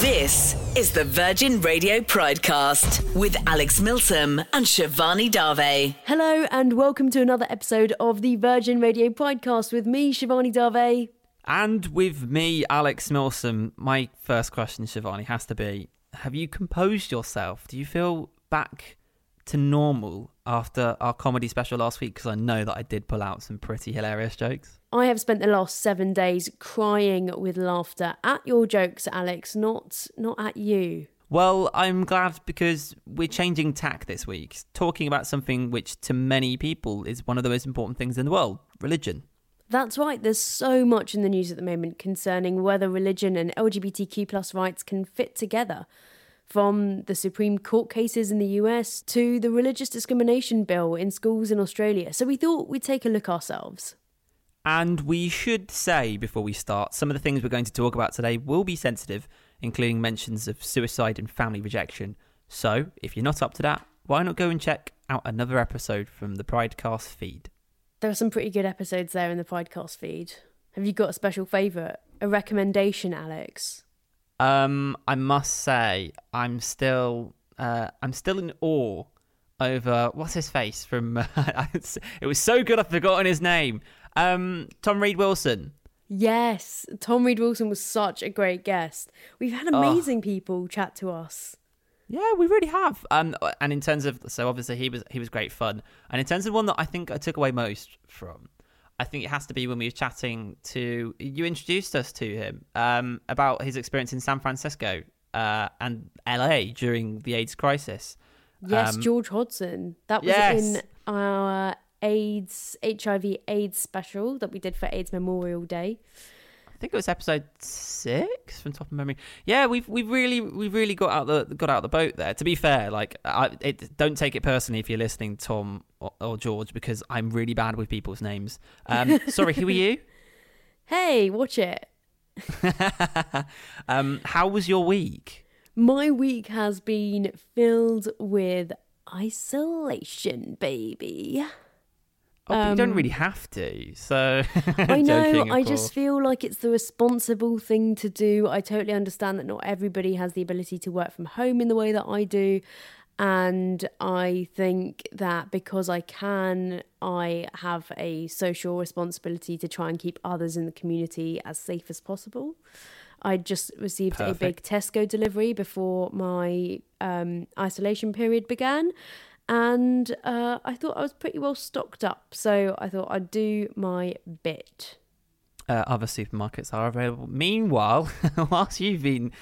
This is the Virgin Radio Pridecast with Alex Milsom and Shivani Dave. Hello, and welcome to another episode of the Virgin Radio Pridecast with me, Shivani Dave. And with me, Alex Milsom. My first question, Shivani, has to be Have you composed yourself? Do you feel back to normal after our comedy special last week? Because I know that I did pull out some pretty hilarious jokes. I have spent the last seven days crying with laughter at your jokes, Alex, not not at you. Well, I'm glad because we're changing tack this week, talking about something which to many people is one of the most important things in the world religion. That's right, there's so much in the news at the moment concerning whether religion and LGBTQ plus rights can fit together. From the Supreme Court cases in the US to the religious discrimination bill in schools in Australia. So we thought we'd take a look ourselves. And we should say before we start, some of the things we're going to talk about today will be sensitive, including mentions of suicide and family rejection. So, if you're not up to that, why not go and check out another episode from the Pridecast feed? There are some pretty good episodes there in the Pridecast feed. Have you got a special favourite? A recommendation, Alex? Um, I must say, I'm still, uh, I'm still in awe over what's his face from. it was so good, I've forgotten his name. Um, Tom Read Wilson. Yes, Tom Read Wilson was such a great guest. We've had amazing oh. people chat to us. Yeah, we really have. Um, and in terms of so obviously he was he was great fun. And in terms of one that I think I took away most from, I think it has to be when we were chatting to you introduced us to him um, about his experience in San Francisco uh, and LA during the AIDS crisis. Yes, um, George Hodson. That was yes. in our AIDS HIV AIDS special that we did for AIDS Memorial Day. I think it was episode six from top of memory. Yeah, we've we've really we've really got out the got out the boat there. To be fair, like I, it, don't take it personally if you're listening, Tom or, or George, because I'm really bad with people's names. Um, sorry, who are you? Hey, watch it. um, how was your week? My week has been filled with isolation, baby. Oh, um, you don't really um, have to. So I know. I just feel like it's the responsible thing to do. I totally understand that not everybody has the ability to work from home in the way that I do. And I think that because I can, I have a social responsibility to try and keep others in the community as safe as possible. I just received Perfect. a big Tesco delivery before my um, isolation period began and uh, I thought I was pretty well stocked up, so I thought I'd do my bit. Uh, other supermarkets are available. Meanwhile, whilst you've been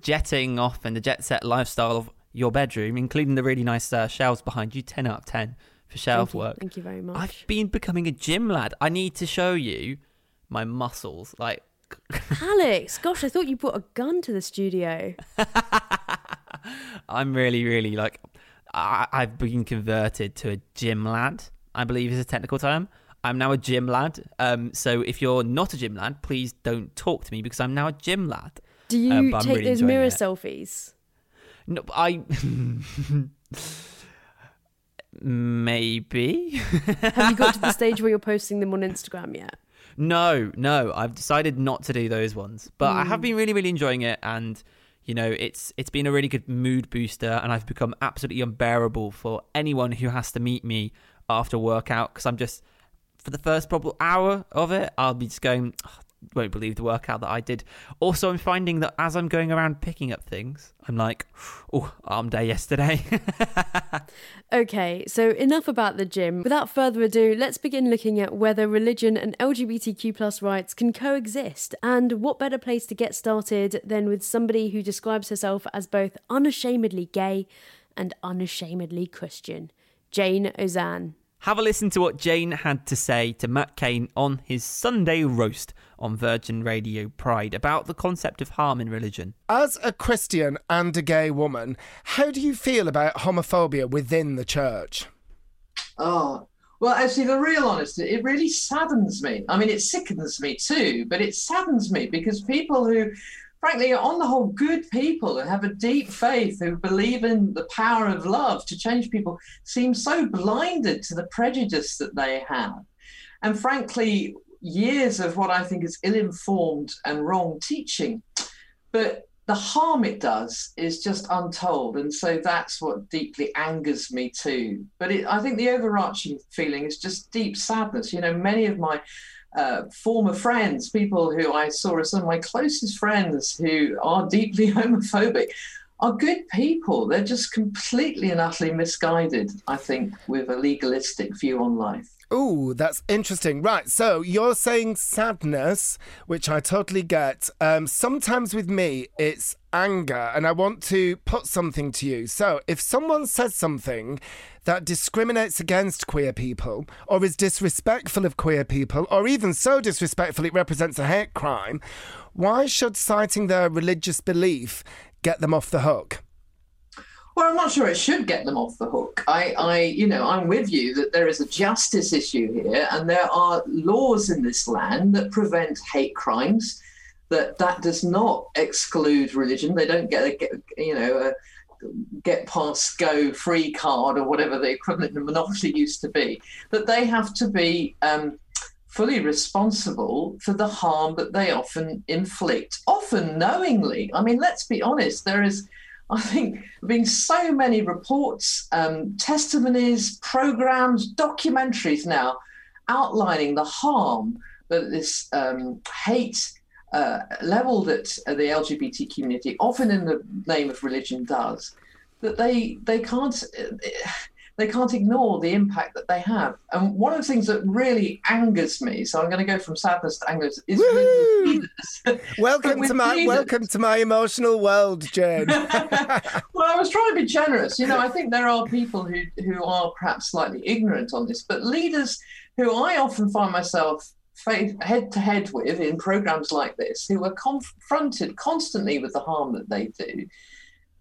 jetting off in the jet set lifestyle of your bedroom, including the really nice uh, shelves behind you, 10 out of 10 for shelf Thank work. Thank you very much. I've been becoming a gym lad. I need to show you my muscles. Like, Alex, gosh, I thought you brought a gun to the studio. I'm really, really like I, I've been converted to a gym lad. I believe is a technical term. I'm now a gym lad. Um, so if you're not a gym lad, please don't talk to me because I'm now a gym lad. Do you uh, take really those mirror it. selfies? No, I. Maybe. Have you got to the stage where you're posting them on Instagram yet? No, no. I've decided not to do those ones, but mm. I have hmm. been really, really enjoying it, and you know, it's it's been a really good mood booster, and I've become absolutely unbearable for anyone who has to meet me after workout because I'm just for the first probable hour of it, I'll be just going, oh, won't believe the workout that I did. Also, I'm finding that as I'm going around picking up things, I'm like, oh, arm day yesterday. okay, so enough about the gym. Without further ado, let's begin looking at whether religion and LGBTQ plus rights can coexist. And what better place to get started than with somebody who describes herself as both unashamedly gay and unashamedly Christian, Jayne Ozanne. Have a listen to what Jayne had to say to Matt Cain on his Sunday roast on Virgin Radio Pride about the concept of harm in religion. As a Christian and a gay woman, how do you feel about homophobia within the church? Oh, well, actually, the real honesty, it really saddens me. I mean, it sickens me too, but it saddens me because people who frankly, on the whole, good people who have a deep faith, who believe in the power of love to change people, seem so blinded to the prejudice that they have. And frankly, years of what I think is ill informed and wrong teaching. But the harm it does is just untold. And so that's what deeply angers me too. But it, I think the overarching feeling is just deep sadness. You know, many of my uh, former friends, people who I saw as some of my closest friends who are deeply homophobic, are good people. They're just completely and utterly misguided, I think, with a legalistic view on life. Oh, that's interesting. Right. So you're saying sadness, which I totally get. Um, sometimes with me, it's anger, and I want to put something to you. So if someone says something that discriminates against queer people, or is disrespectful of queer people, or even so disrespectful it represents a hate crime, why should citing their religious belief get them off the hook? Well, I'm not sure it should get them off the hook. I, I, you know, I'm with you that there is a justice issue here, and there are laws in this land that prevent hate crimes. That that does not exclude religion. They don't get a, you know, a get past go free card or whatever the equivalent of monopoly used to be. That they have to be um, fully responsible for the harm that they often inflict, often knowingly. I mean, let's be honest. There is I think been so many reports, um, testimonies, programs, documentaries now outlining the harm that this um, hate uh, leveled at the LGBT community, often in the name of religion, does. That they they can't they can't ignore the impact that they have. And one of the things that really angers me, so I'm going to go from sadness to anger, is welcome to my welcome to my emotional world, Jayne. well, I was trying to be generous. You know, I think there are people who who are perhaps slightly ignorant on this, but leaders who I often find myself head to head with in programs like this, who are confronted constantly with the harm that they do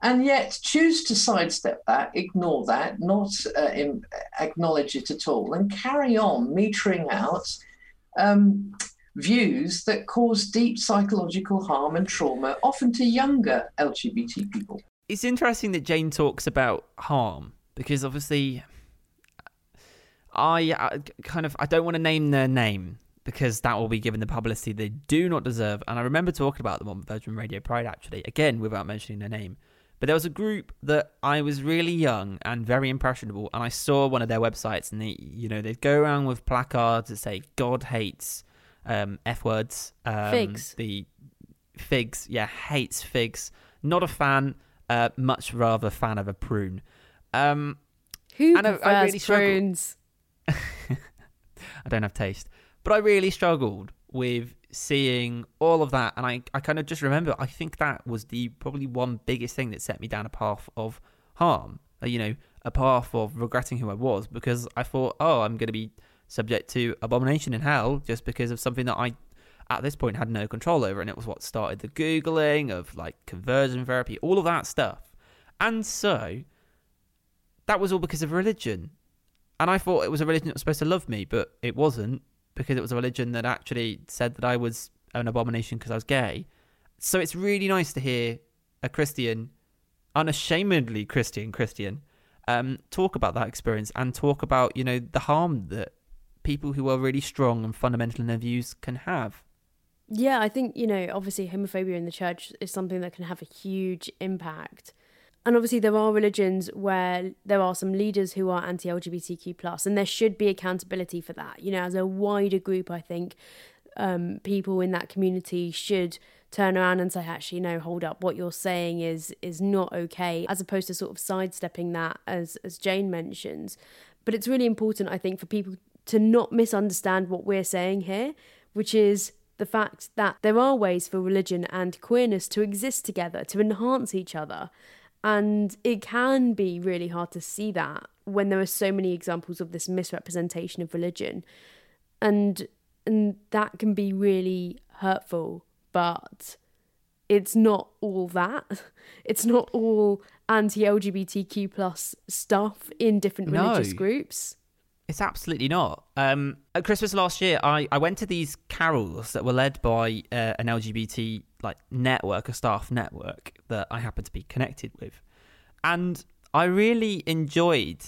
and yet choose to sidestep that, ignore that, not uh, in, acknowledge it at all, and carry on metering out um, views that cause deep psychological harm and trauma, often to younger LGBT people. It's interesting that Jane talks about harm because obviously, I, I kind of I don't want to name their name because that will be given the publicity they do not deserve. And I remember talking about them on Virgin Radio Pride actually, again without mentioning their name. But there was a group that I was really young and very impressionable, and I saw one of their websites, and they, you know, they'd go around with placards that say "God hates um, f words." Um, figs. The figs, yeah, hates figs. Not a fan. Uh, much rather a fan of a prune. Um, Who and I, I really prunes? I don't have taste, but I really struggled with seeing all of that and I, I kind of just remember I think that was the probably one biggest thing that set me down a path of harm uh, you know a path of regretting who I was because I thought oh I'm going to be subject to abomination in hell just because of something that I at this point had no control over and it was what started the googling of like conversion therapy all of that stuff. And so that was all because of religion. And I thought it was a religion that was supposed to love me but it wasn't because it was a religion that actually said that I was an abomination because I was gay. So it's really nice to hear a Christian, unashamedly Christian Christian, um, talk about that experience and talk about you know the harm that people who are really strong and fundamental in their views can have. Yeah, I think you know obviously homophobia in the church is something that can have a huge impact and obviously there are religions where there are some leaders who are anti-lgbtq plus and there should be accountability for that. You know as a wider group i think um, people in that community should turn around and say actually no hold up. What you're saying is is not okay as opposed to sort of sidestepping that as as jayne mentions. But it's really important i think for people to not misunderstand what we're saying here which is the fact that there are ways for religion and queerness to exist together to enhance each other and it can be really hard to see that when there are so many examples of this misrepresentation of religion. And and that can be really hurtful, but it's not all that. It's not all anti LGBTQ plus stuff in different religious no, groups. It's absolutely not. Um, at Christmas last year, I, I went to these carols that were led by uh, an LGBT like network, a staff network that I happen to be connected with. And I really enjoyed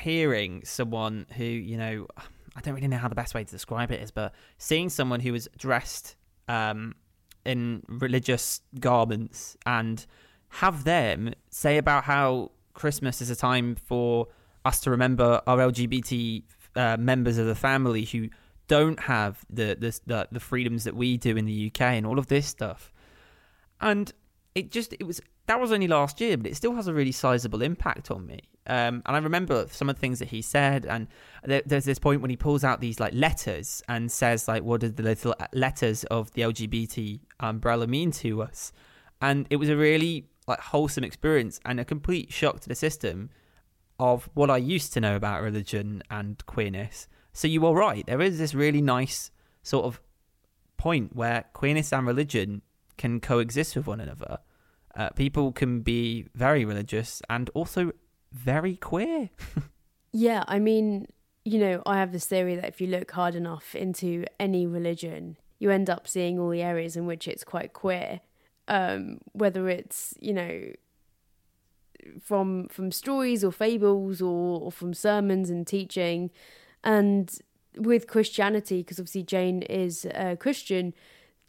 hearing someone who, you know, I don't really know how the best way to describe it is, but seeing someone who was dressed um, in religious garments and have them say about how Christmas is a time for us to remember our LGBT uh, members of the family who don't have the, the the freedoms that we do in the UK and all of this stuff. And it just it was that was only last year, but it still has a really sizable impact on me. Um, and I remember some of the things that he said, and there, there's this point when he pulls out these like letters and says like, "What did the little letters of the LGBT umbrella mean to us?" And it was a really like wholesome experience and a complete shock to the system of what I used to know about religion and queerness. So you are right. There is this really nice sort of point where queerness and religion can coexist with one another. Uh, people can be very religious and also very queer. yeah, I mean, you know, I have this theory that if you look hard enough into any religion, you end up seeing all the areas in which it's quite queer. Um, whether it's, you know, from from stories or fables or, or from sermons and teaching and with christianity because obviously jayne is a christian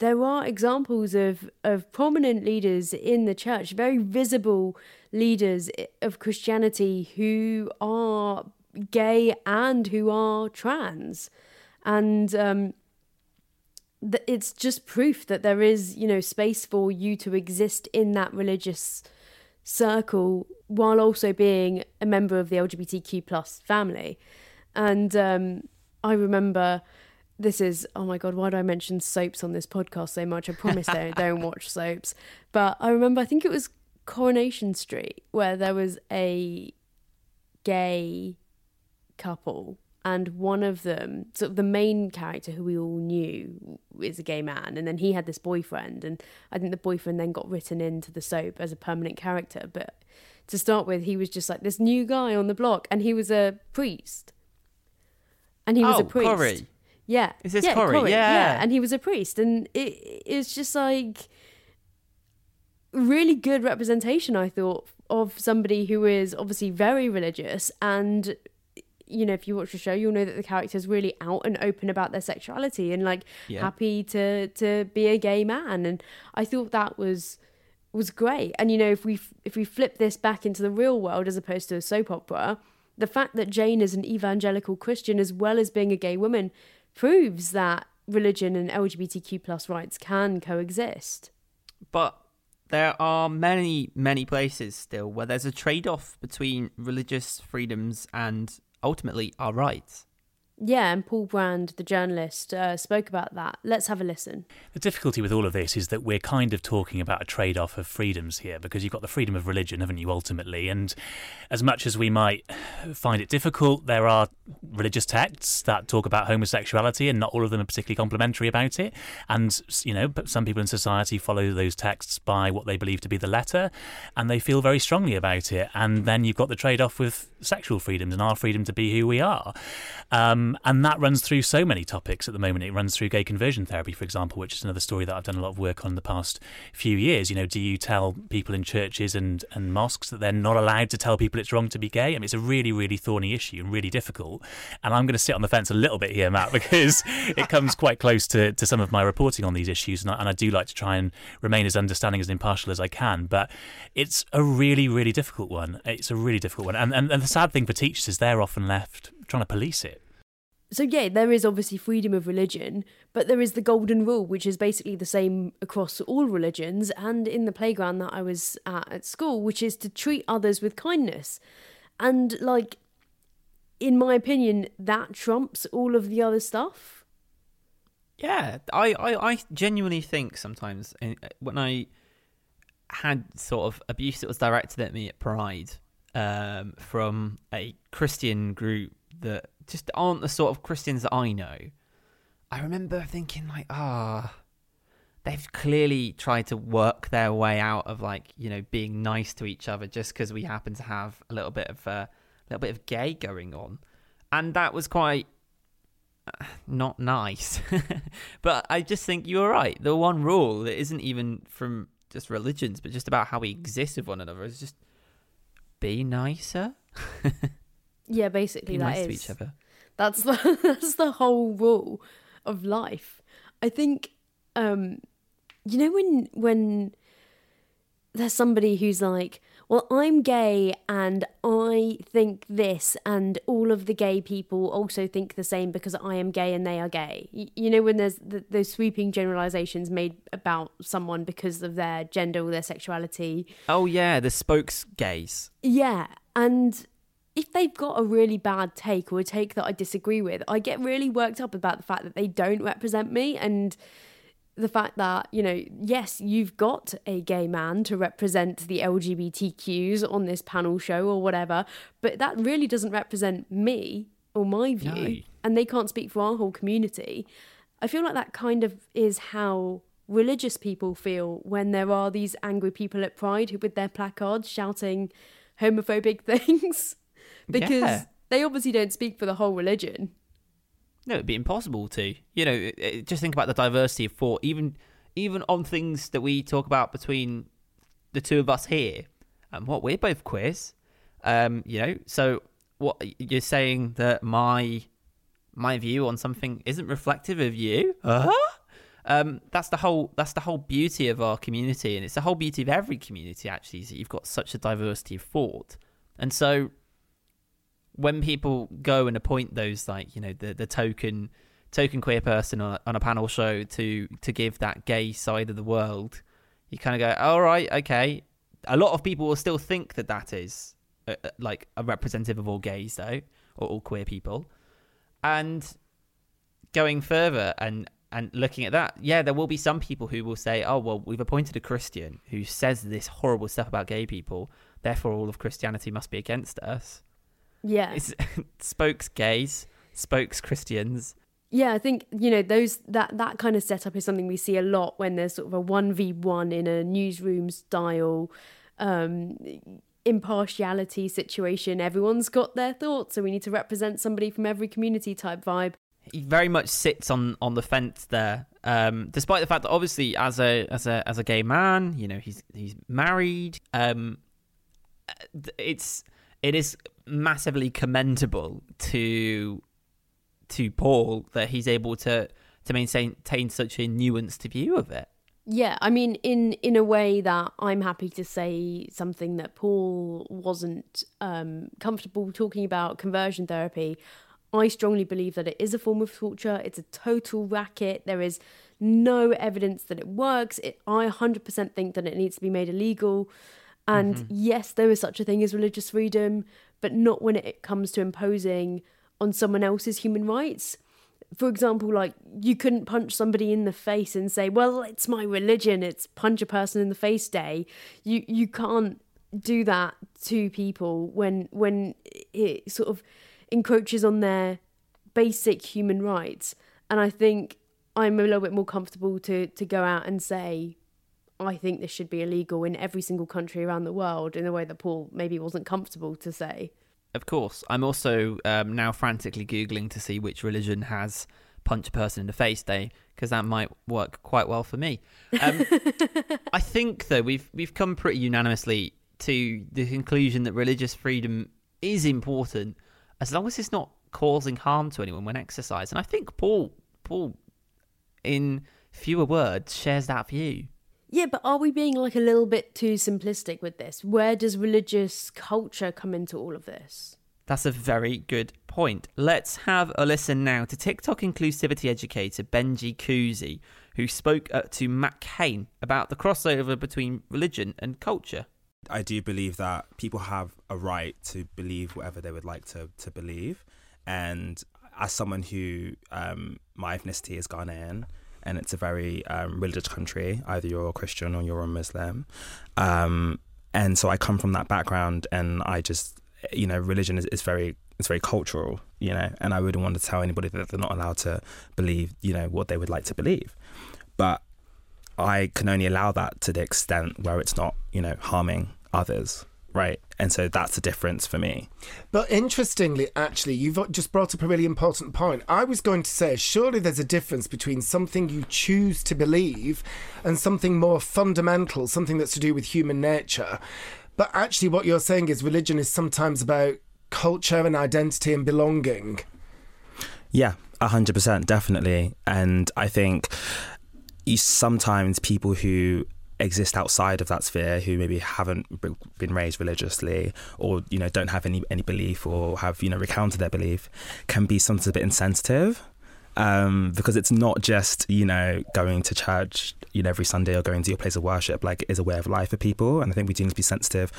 there are examples of, of prominent leaders in the church, very visible leaders of Christianity who are gay and who are trans. And um, th- it's just proof that there is, you know, space for you to exist in that religious circle while also being a member of the LGBTQ plus family. And um, I remember this is oh my god why do i mention soaps on this podcast so much? I promise they don't watch soaps. But i remember i think it was coronation street where there was a gay couple and one of them sort of the main character who we all knew is a gay man and then he had this boyfriend and i think the boyfriend then got written into the soap as a permanent character. But to start with he was just like this new guy on the block and he was a priest. And he was oh, a priest. Corey. Yeah. Is this yeah, Corey? Corey? Yeah. yeah. And he was a priest. And it, it's just like really good representation, I thought, of somebody who is obviously very religious. And, you know, if you watch the show, you'll know that the character's really out and open about their sexuality and like yeah. happy to, to be a gay man. And I thought that was was great. And you know, if we if we flip this back into the real world as opposed to a soap opera, the fact that Jayne is an evangelical Christian as well as being a gay woman proves that religion and LGBTQ plus rights can coexist. But there are many, many places still where there's a trade off between religious freedoms and ultimately our rights. Yeah, and Paul Brand, the journalist, uh, spoke about that. Let's have a listen. The difficulty with all of this is that we're kind of talking about a trade off of freedoms here because you've got the freedom of religion, haven't you, ultimately? And as much as we might find it difficult, there are religious texts that talk about homosexuality, and not all of them are particularly complimentary about it. And, you know, some people in society follow those texts by what they believe to be the letter, and they feel very strongly about it. And then you've got the trade off with sexual freedoms and our freedom to be who we are. Um, Um, and that runs through so many topics at the moment. It runs through gay conversion therapy, for example, which is another story that I've done a lot of work on in the past few years. You know, do you tell people in churches and, and mosques that they're not allowed to tell people it's wrong to be gay? I mean, it's a really, really thorny issue and really difficult. And I'm going to sit on the fence a little bit here, Matt, because it comes quite close to, to some of my reporting on these issues. And I, and I do like to try and remain as understanding, as impartial as I can. But it's a really, really difficult one. It's a really difficult one. And, and, and the sad thing for teachers is they're often left trying to police it so yeah, there is obviously freedom of religion, but there is the golden rule, which is basically the same across all religions and in the playground that I was at at school, which is to treat others with kindness. And like, in my opinion, that trumps all of the other stuff. Yeah, I, I, I genuinely think sometimes uh, when I had sort of abuse that was directed at me at Pride um, from a Christian group that just aren't the sort of Christians that I know. I remember thinking like, ah, oh, they've clearly tried to work their way out of like you know being nice to each other just because we happen to have a little bit of a uh, little bit of gay going on, and that was quite uh, not nice. but I just think you're right. The one rule that isn't even from just religions, but just about how we exist with one another is just be nicer. Yeah, basically Be that nice is. to each other. That's the that's the whole rule of life. I think um you know when when there's somebody who's like, well, I'm gay and I think this, and all of the gay people also think the same because I am gay and they are gay. You, know, when there's the, those sweeping generalizations made about someone because of their gender or their sexuality. Oh, yeah, the spokes gays. Yeah. And if they've got a really bad take or a take that I disagree with, I get really worked up about the fact that they don't represent me. And the fact that, you know, yes, you've got a gay man to represent the LGBTQs on this panel show or whatever, but that really doesn't represent me or my view. No. And they can't speak for our whole community. I feel like that kind of is how religious people feel when there are these angry people at Pride who, with their placards shouting homophobic things because yeah. they obviously don't speak for the whole religion. No, it'd be impossible to. You know, just think about the diversity of thought, even even on things that we talk about between the two of us here. And um, what we're both queers, um, you know. So what you're saying that my my view on something isn't reflective of you? Uh-huh. Um, that's the whole that's the whole beauty of our community, and it's the whole beauty of every community. Actually, is that you've got such a diversity of thought, and so when people go and appoint those like you know the the token token queer person on, on a panel show to to give that gay side of the world, you kind of go, all right, okay. A lot of people will still think that that is a, a, like a representative of all gays though, or all queer people, and going further and and looking at that, yeah, there will be some people who will say, "Oh, well, we've appointed a Christian who says this horrible stuff about gay people, therefore all of Christianity must be against us." Yeah. It's spokes gays, spokes Christians. Yeah, I think you know those that that kind of setup is something we see a lot when there's sort of a one v one in a newsroom style um, impartiality situation. Everyone's got their thoughts, so we need to represent somebody from every community type vibe. He very much sits on on the fence there, um, despite the fact that obviously as a as a as a gay man, you know he's he's married. Um, it's it is massively commendable to to Paul that he's able to to maintain such a nuanced view of it. Yeah, I mean, in in a way that I'm happy to say something that Paul wasn't um, comfortable talking about conversion therapy. I strongly believe that it is a form of torture. It's a total racket. There is no evidence that it works. It, I 100% think that it needs to be made illegal. And mm-hmm. yes, there is such a thing as religious freedom, but not when it comes to imposing on someone else's human rights. For example, like you couldn't punch somebody in the face and say, "Well, it's my religion. It's punch a person in the face day." You you can't do that to people when when it sort of encroaches on their basic human rights. And I think I'm a little bit more comfortable to to go out and say I think this should be illegal in every single country around the world in a way that Paul maybe wasn't comfortable to say. Of course. I'm also um, now frantically Googling to see which religion has punch a person in the face day because that might work quite well for me. Um, I think though we've we've come pretty unanimously to the conclusion that religious freedom is important as long as it's not causing harm to anyone when exercised. And I think Paul Paul in fewer words shares that view. Yeah, but are we being like a little bit too simplistic with this? Where does religious culture come into all of this? That's a very good point. Let's have a listen now to TikTok inclusivity educator Benji Kuzi, who spoke uh, to Matt Cain about the crossover between religion and culture. I do believe that people have a right to believe whatever they would like to, to believe. And as someone who, um, my ethnicity is Ghanaian, and it's a very um, religious country. Either you're a Christian or you're a Muslim, um, and so I come from that background, and I just you know religion is, is very it's very cultural, you know, and I wouldn't want to tell anybody that they're not allowed to believe you know what they would like to believe, but I can only allow that to the extent where it's not you know harming others right? And so that's the difference for me. But interestingly, actually, you've just brought up a really important point. I was going to say, surely there's a difference between something you choose to believe and something more fundamental, something that's to do with human nature. But actually, what you're saying is religion is sometimes about culture and identity and belonging. Yeah, 100%, definitely. And I think you sometimes people who exist outside of that sphere who maybe haven't been raised religiously or you know don't have any any belief or have you know recounted their belief can be sometimes a bit insensitive um, because it's not just you know going to church you know every Sunday or going to your place of worship like is a way of life for people and I think we do need to be sensitive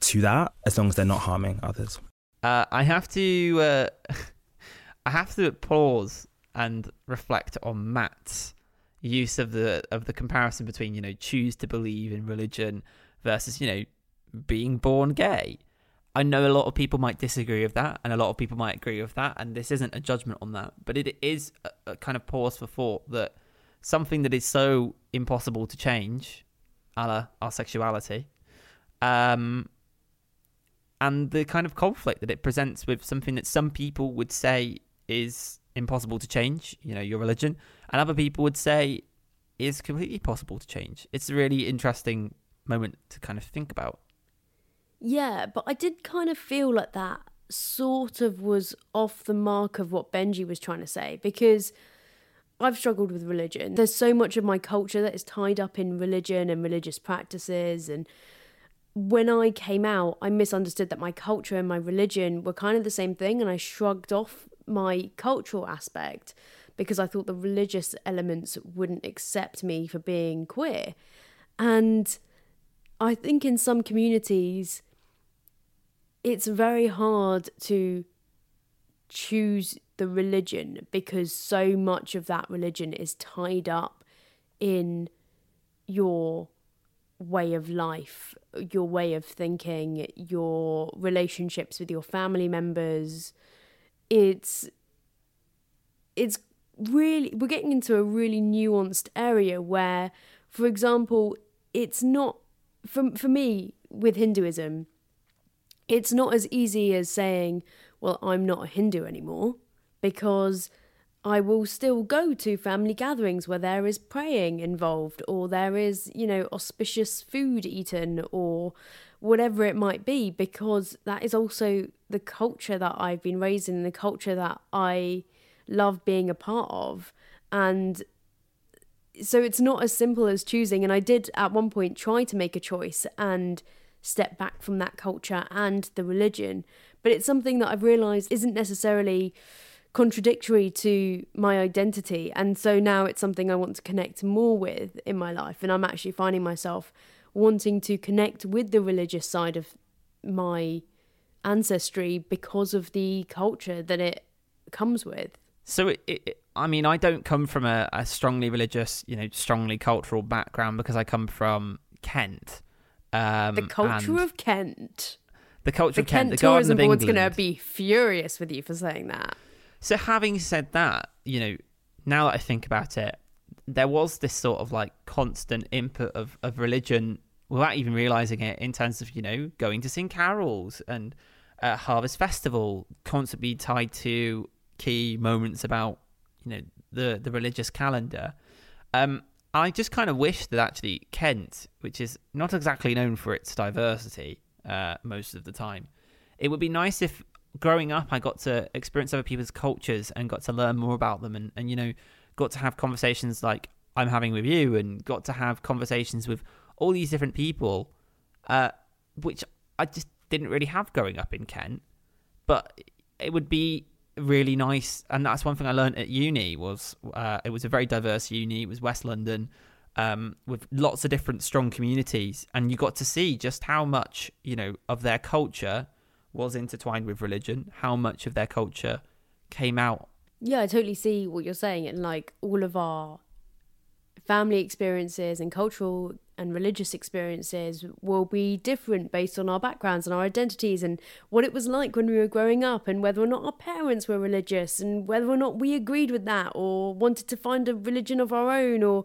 to that as long as they're not harming others. Uh, I have to uh, I have to pause and reflect on Matt's use of the of the comparison between you know choose to believe in religion versus you know being born gay. I know a lot of people might disagree with that, and a lot of people might agree with that, and this isn't a judgment on that, but it is a, a kind of pause for thought that something that is so impossible to change, a la our sexuality, um, and the kind of conflict that it presents with something that some people would say is impossible to change, you know, your religion, and other people would say is completely possible to change. It's a really interesting moment to kind of think about. Yeah, but I did kind of feel like that sort of was off the mark of what Benji was trying to say because I've struggled with religion. There's so much of my culture that is tied up in religion and religious practices and when I came out, I misunderstood that my culture and my religion were kind of the same thing, and I shrugged off my cultural aspect because I thought the religious elements wouldn't accept me for being queer. And I think in some communities, it's very hard to choose the religion because so much of that religion is tied up in your way of life, your way of thinking, your relationships with your family members. It's it's really we're getting into a really nuanced area where for example it's not for for me with Hinduism it's not as easy as saying well I'm not a Hindu anymore because I will still go to family gatherings where there is praying involved or there is you know auspicious food eaten or whatever it might be because that is also the culture that I've been raised in the culture that I love being a part of. And so it's not as simple as choosing. And I did at one point try to make a choice and step back from that culture and the religion. But it's something that I've realized isn't necessarily contradictory to my identity. And so now it's something I want to connect more with in my life. And I'm actually finding myself wanting to connect with the religious side of my ancestry because of the culture that it comes with. So, it, it, I mean, I don't come from a, a, strongly religious, you know, strongly cultural background because I come from Kent. Um, the culture of Kent. The culture the of Kent. Kent the Tourism Board's going to be furious with you for saying that. So, having said that, you know, now that I think about it, there was this sort of like constant input of, of religion without even realizing it in terms of, you know, going to sing carols and uh, Harvest Festival, constantly tied to key moments about you know the the religious calendar. Um, I just kind of wish that actually Kent, which is not exactly known for its diversity uh, most of the time, it would be nice if growing up I got to experience other people's cultures and got to learn more about them and, and you know got to have conversations like I'm having with you and got to have conversations with all these different people, uh, which I just didn't really have growing up in Kent. But it would be really nice, and that's one thing I learned at uni was uh, it was a very diverse uni. It was West London um, with lots of different strong communities, and you got to see just how much you know of their culture was intertwined with religion, how much of their culture came out. Yeah, I totally see what you're saying, and like all of our family experiences and cultural and religious experiences will be different based on our backgrounds and our identities and what it was like when we were growing up and whether or not our parents were religious and whether or not we agreed with that or wanted to find a religion of our own or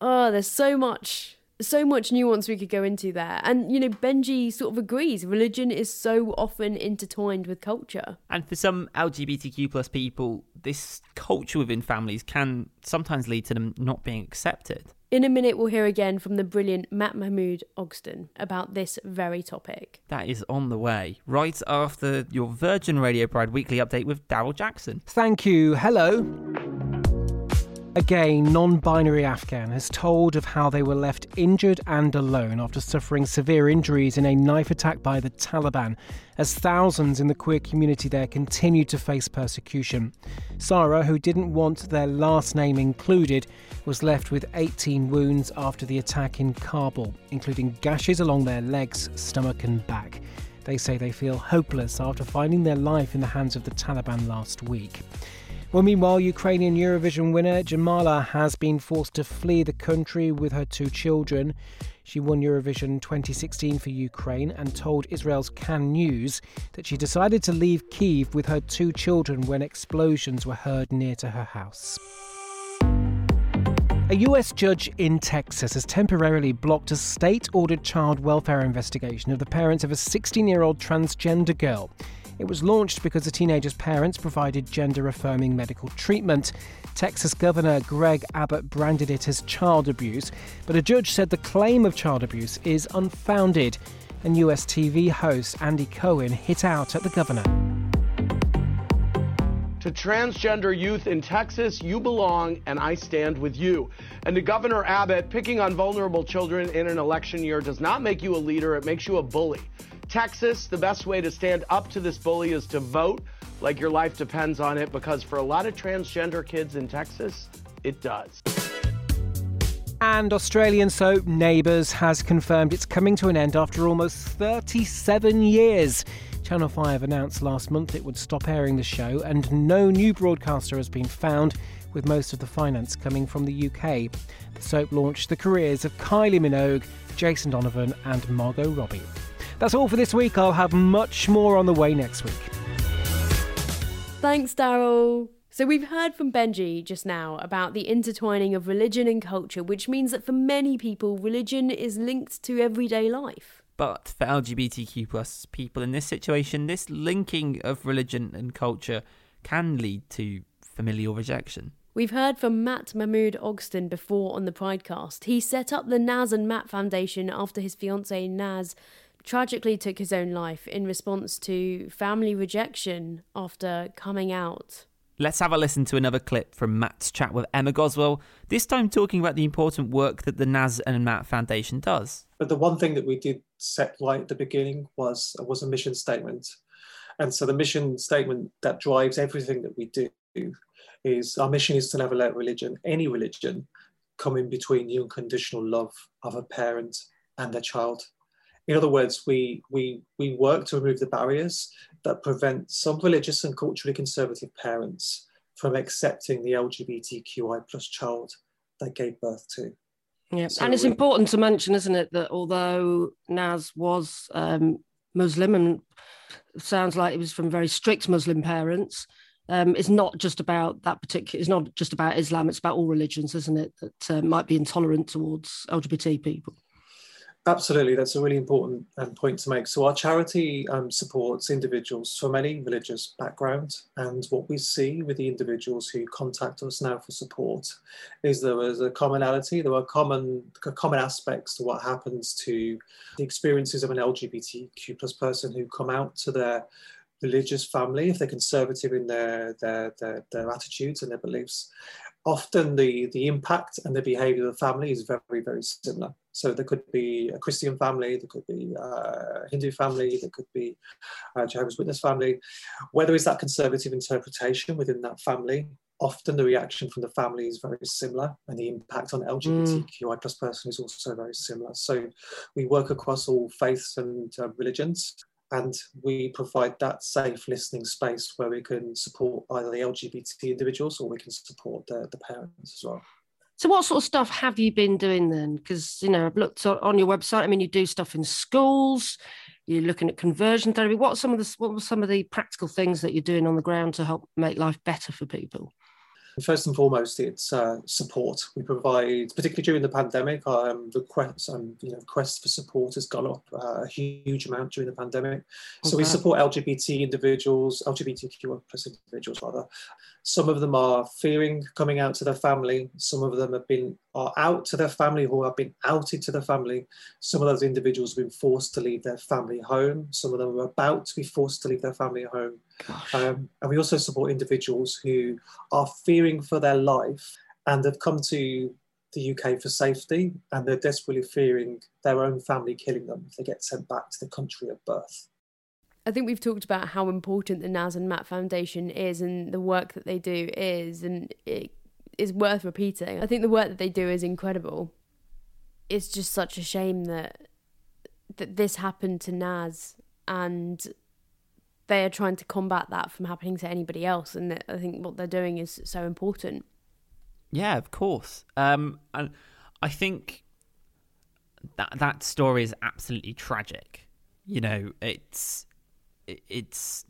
oh there's so much so much nuance we could go into there. And, you know, Benji sort of agrees religion is so often intertwined with culture. And for some LGBTQ plus people, this culture within families can sometimes lead to them not being accepted. In a minute, we'll hear again from the brilliant Matt Mahmood Ogston about this very topic. That is on the way, right after your Virgin Radio Pride weekly update with Daryl Jackson. Thank you. Hello. A gay, non binary Afghan has told of how they were left injured and alone after suffering severe injuries in a knife attack by the Taliban, as thousands in the queer community there continued to face persecution. Sarah, who didn't want their last name included, was left with 18 wounds after the attack in Kabul, including gashes along their legs, stomach, and back. They say they feel hopeless after finding their life in the hands of the Taliban last week. Well, meanwhile, Ukrainian Eurovision winner Jamala has been forced to flee the country with her two children. She won Eurovision 2016 for Ukraine and told Israel's Kan News that she decided to leave Kiev with her two children when explosions were heard near to her house. A US judge in Texas has temporarily blocked a state ordered child welfare investigation of the parents of a 16 year old transgender girl. It was launched because the teenager's parents provided gender affirming medical treatment. Texas Governor Greg Abbott branded it as child abuse, but a judge said the claim of child abuse is unfounded. And US TV host Andy Cohen hit out at the governor. To transgender youth in Texas, you belong and I stand with you. And to Governor Abbott, picking on vulnerable children in an election year does not make you a leader, it makes you a bully. Texas, the best way to stand up to this bully is to vote like your life depends on it because for a lot of transgender kids in Texas, it does. And Australian soap Neighbours has confirmed it's coming to an end after almost 37 years. Channel 5 announced last month it would stop airing the show, and no new broadcaster has been found, with most of the finance coming from the UK. The soap launched the careers of Kylie Minogue, Jason Donovan, and Margot Robbie. That's all for this week. I'll have much more on the way next week. Thanks, Daryl. So, we've heard from Benji just now about the intertwining of religion and culture, which means that for many people, religion is linked to everyday life. But for LGBTQ plus people in this situation, this linking of religion and culture can lead to familial rejection. We've heard from Matt Mahmood Ogston before on the Pridecast. He set up the Naz and Matt Foundation after his fiancee Naz tragically took his own life in response to family rejection after coming out. Let's have a listen to another clip from Matt's chat with Emma Goswell, this time talking about the important work that the Naz and Matt Foundation does. But the one thing that we did set right at the beginning was was a mission statement. And so the mission statement that drives everything that we do is our mission is to never let religion, any religion, come in between the unconditional love of a parent and their child. In other words, we, we, we work to remove the barriers that prevent some religious and culturally conservative parents from accepting the LGBTQI plus child they gave birth to. Yeah, so and it's we, important to mention, isn't it, that although Naz was um, Muslim and sounds like it was from very strict Muslim parents, um, it's not just about that particular. It's not just about Islam. It's about all religions, isn't it? That uh, might be intolerant towards LGBT people. Absolutely, that's a really important um, point to make. So, our charity um, supports individuals from any religious background, and what we see with the individuals who contact us now for support is there is a commonality. There are common common aspects to what happens to the experiences of an LGBTQ plus person who come out to their religious family if they're conservative in their their their, their attitudes and their beliefs often the, the impact and the behavior of the family is very, very similar. So there could be a Christian family, there could be a Hindu family, there could be a Jehovah's Witness family. Whether it's that conservative interpretation within that family, often the reaction from the family is very similar and the impact on mm. LGBTQI plus person is also very similar. So we work across all faiths and uh, religions and we provide that safe listening space where we can support either the LGBT individuals or we can support the, the parents as well. So, what sort of stuff have you been doing then? Because you know, I've looked on your website. I mean, you do stuff in schools. You're looking at conversion therapy. What some of the what were some of the practical things that you're doing on the ground to help make life better for people? First and foremost, it's uh, support. We provide, particularly during the pandemic, um, the quest, um, you know, quest for support has gone up uh, a huge amount during the pandemic. So we support LGBT individuals, LGBTQ plus individuals rather. Some of them are fearing coming out to their family. Some of them have been are out to their family or have been outed to their family. Some of those individuals have been forced to leave their family home. Some of them are about to be forced to leave their family home. Um, and we also support individuals who are fearing for their life and they've come to the UK for safety, and they're desperately fearing their own family killing them if they get sent back to the country of birth. I think we've talked about how important the Naz and Matt Foundation is and the work that they do is, and it is worth repeating. I think the work that they do is incredible. It's just such a shame that that this happened to Naz and they are trying to combat that from happening to anybody else and I think what they're doing is so important. Yeah, of course. Um, and I think that that story is absolutely tragic. You know, it's it's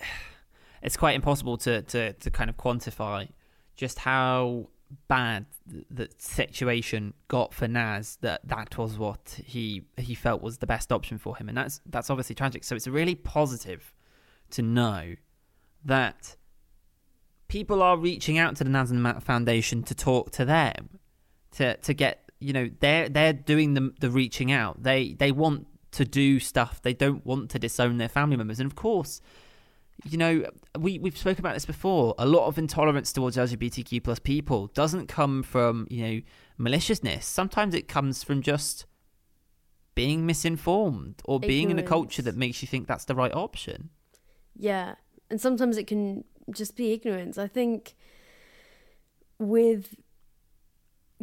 it's quite impossible to to to kind of quantify just how bad the situation got for Naz that that was what he he felt was the best option for him and that's that's obviously tragic so it's really positive to know that people are reaching out to the Naz and Matt Foundation to talk to them, to to get you know they're they're doing the the reaching out. They they want to do stuff. They don't want to disown their family members, and of course. You know, we we've spoken about this before. A lot of intolerance towards LGBTQ plus people doesn't come from you know maliciousness. Sometimes it comes from just being misinformed or being in a culture that makes you think that's the right option. Yeah, and sometimes it can just be ignorance. I think with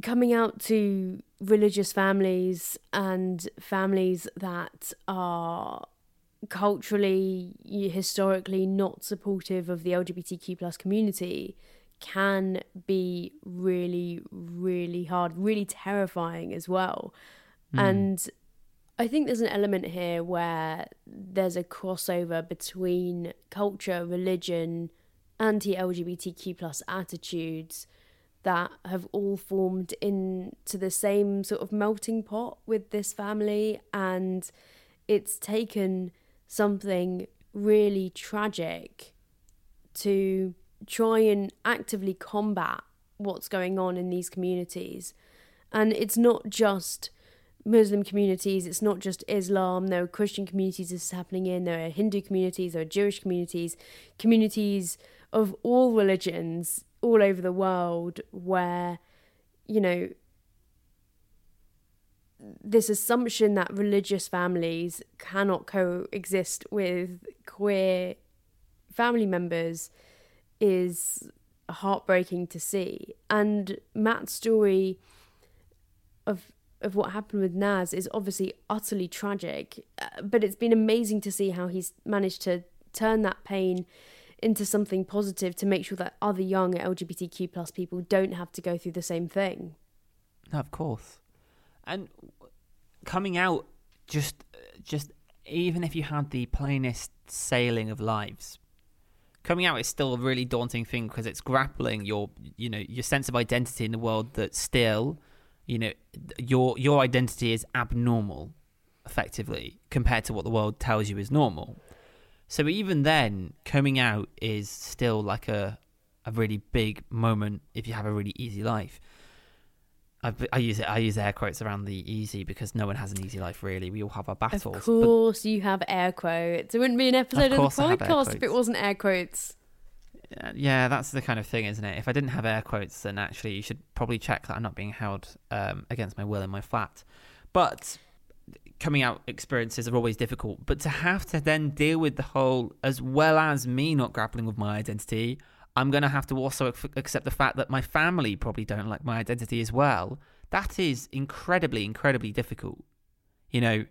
coming out to religious families and families that are culturally historically not supportive of the lgbtq plus community can be really really hard really terrifying as well mm. and I think there's an element here where there's a crossover between culture, religion, anti LGBTQ plus attitudes that have all formed into the same sort of melting pot with this family. And it's taken something really tragic to try and actively combat what's going on in these communities. And it's not just Muslim communities. It's not just Islam. There are Christian communities this is happening in. There are Hindu communities. There are Jewish communities. Communities of all religions all over the world where, you know, this assumption that religious families cannot coexist with queer family members is heartbreaking to see. And Matt's story of of what happened with Naz is obviously utterly tragic, uh, but it's been amazing to see how he's managed to turn that pain into something positive to make sure that other young LGBTQ plus people don't have to go through the same thing. No, of course. And coming out just just even if you had the plainest sailing of lives coming out is still a really daunting thing because it's grappling your you know your sense of identity in the world that still you know your your identity is abnormal effectively compared to what the world tells you is normal so even then coming out is still like a a really big moment if you have a really easy life I, I, use it. I use air quotes around the easy because no one has an easy life. Really, we all have our battles. Of course, you have air quotes. It wouldn't be an episode of, of the podcast if it wasn't air quotes yeah, that's the kind of thing, isn't it? If I didn't have air quotes, then actually you should probably check that I'm not being held um, against my will in my flat. But coming out experiences are always difficult. But to have to then deal with the whole, as well as me not grappling with my identity, I'm going to have to also accept the fact that my family probably don't like my identity as well. That is incredibly, incredibly difficult. You know,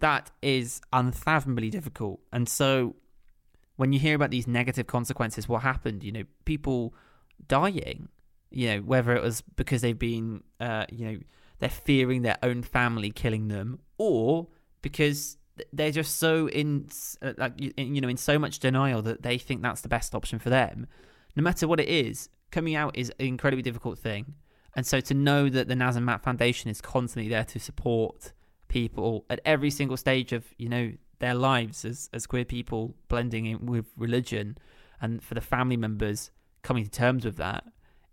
that is unfathomably difficult. And so when you hear about these negative consequences, what happened? You know, people dying. You know, whether it was because they've been, uh, you know, they're fearing their own family killing them, or because they're just so in, uh, like, you know, in so much denial that they think that's the best option for them. No matter what it is, coming out is an incredibly difficult thing. And so to know that the Naz and Matt Foundation is constantly there to support people at every single stage of, you know, their lives as, as queer people blending in with religion and for the family members coming to terms with that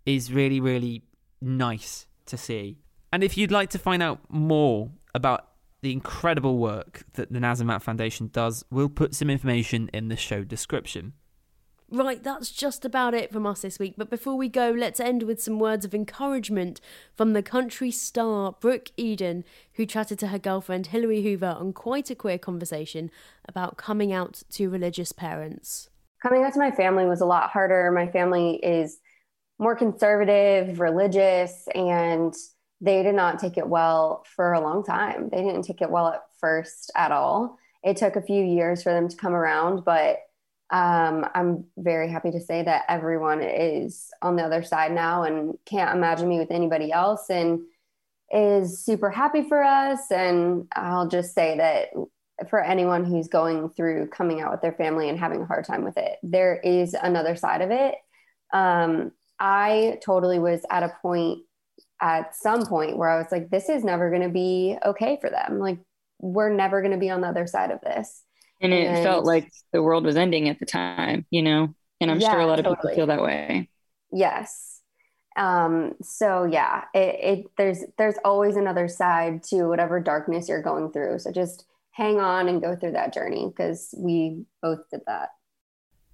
is really, really nice to see. And if you'd like to find out more about the incredible work that the Naz and Foundation does, we'll put some information in the show description. Right, that's just about it from us this week. But before we go, let's end with some words of encouragement from the country star Brooke Eden, who chatted to her girlfriend Hilary Hoover on quite a queer conversation about coming out to religious parents. Coming out to my family was a lot harder. My family is more conservative, religious, and they did not take it well for a long time. They didn't take it well at first at all. It took a few years for them to come around, but um, I'm very happy to say that everyone is on the other side now and can't imagine me with anybody else and is super happy for us. And I'll just say that for anyone who's going through coming out with their family and having a hard time with it, there is another side of it. Um, I totally was at a point at some point where I was like, this is never going to be okay for them. Like, we're never going to be on the other side of this. And it and, felt like the world was ending at the time you know? And i'm yeah, sure a lot of totally. people feel that way. Yes. Um so yeah it, it there's there's always another side to whatever darkness you're going through. So just hang on and go through that journey because we both did that.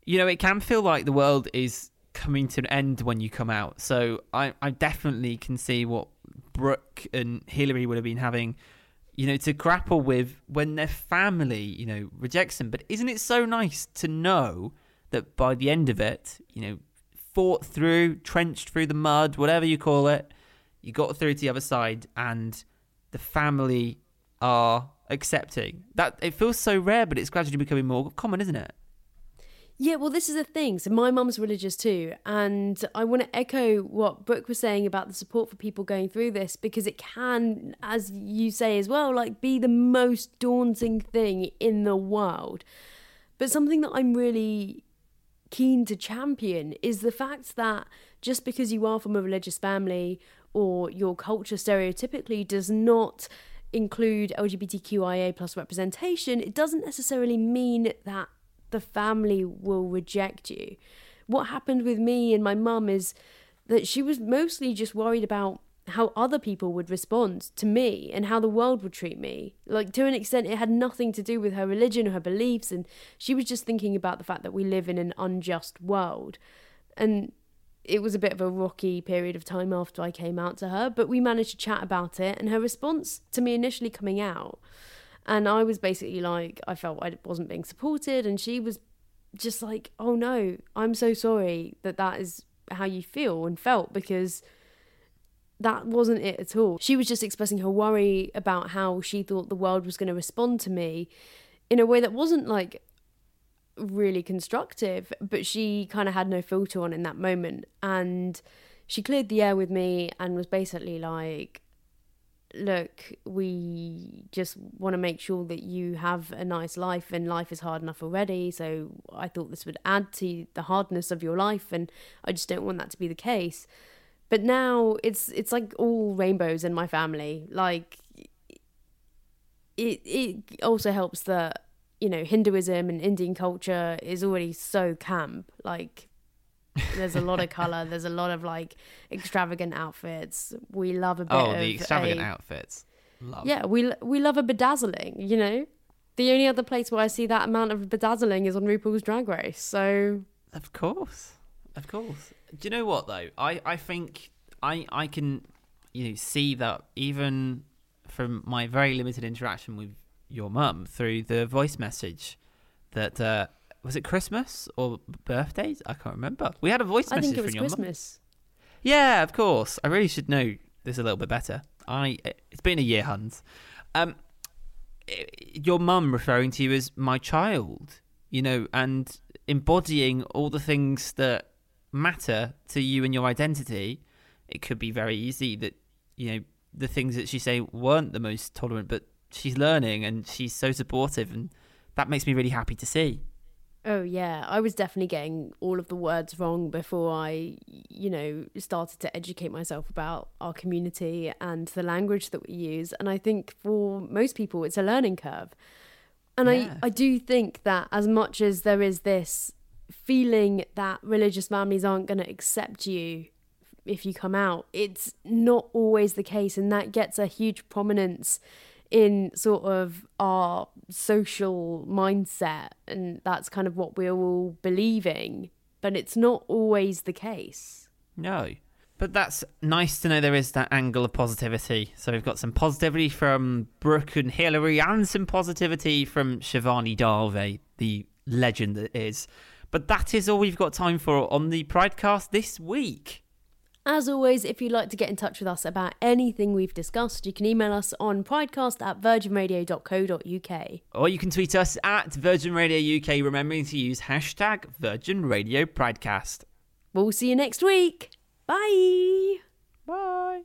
You know it can feel like the world is coming to an end when you come out so i i definitely can see what brooke and hilary would have been having you know, to grapple with when their family, you know, rejects them. But isn't it so nice to know that by the end of it, you know, fought through, trenched through the mud, whatever you call it, you got through to the other side and the family are accepting. That it feels so rare, but it's gradually becoming more common, isn't it? Yeah, well, this is the thing. So, my mum's religious too. And I want to echo what Brooke was saying about the support for people going through this because it can, as you say as well, like be the most daunting thing in the world. But something that I'm really keen to champion is the fact that just because you are from a religious family or your culture stereotypically does not include LGBTQIA plus representation, it doesn't necessarily mean that the family will reject you. What happened with me and my mum is that she was mostly just worried about how other people would respond to me and how the world would treat me. Like, to an extent, it had nothing to do with her religion or her beliefs, and she was just thinking about the fact that we live in an unjust world. And it was a bit of a rocky period of time after I came out to her, but we managed to chat about it, and her response to me initially coming out and I was basically like, I felt I wasn't being supported. And she was just like, oh no, I'm so sorry that that is how you feel and felt because that wasn't it at all. She was just expressing her worry about how she thought the world was going to respond to me in a way that wasn't like really constructive, but she kind of had no filter on in that moment. And she cleared the air with me and was basically like, look, we just want to make sure that you have a nice life, and life is hard enough already. So I thought this would add to the hardness of your life, and I just don't want that to be the case. But now it's it's like all rainbows in my family. Like it it also helps that you know Hinduism and Indian culture is already so camp. Like there's a lot of color. There's a lot of like extravagant outfits. We love a bit. Oh, the extravagant a, outfits. Love. Yeah, we we love a bedazzling. You know, the only other place where I see that amount of bedazzling is on RuPaul's Drag Race. So of course, of course. Do you know what though? I I think I I can you know see that even from my very limited interaction with your mum through the voice message that uh, was it Christmas or birthdays? I can't remember. We had a voice message. I think it was Christmas. Mum. Yeah, of course. I really should know this a little bit better. I it's been a year, Hans. Um, your mum referring to you as my child, you know, and embodying all the things that matter to you and your identity. It could be very easy that you know the things that she say weren't the most tolerant, but she's learning and she's so supportive, and that makes me really happy to see. Oh yeah, I was definitely getting all of the words wrong before I, you know, started to educate myself about our community and the language that we use. And I think for most people, it's a learning curve. And yeah. I, I do think that as much as there is this feeling that religious families aren't going to accept you if you come out, it's not always the case, and that gets a huge prominence in sort of our social mindset and that's kind of what we're all believing but it's not always the case. No. But that's nice to know there is that angle of positivity. So we've got some positivity from Brooke and Hilary and some positivity from Shivani Dave, the legend that is. But that is all we've got time for on the Pridecast this week. As always, if you'd like to get in touch with us about anything we've discussed, you can email us on pridecast at virginradio.co.uk. Or you can tweet us at Virgin Radio UK, remembering to use hashtag Virgin Radio Pridecast. We'll see you next week. Bye. Bye.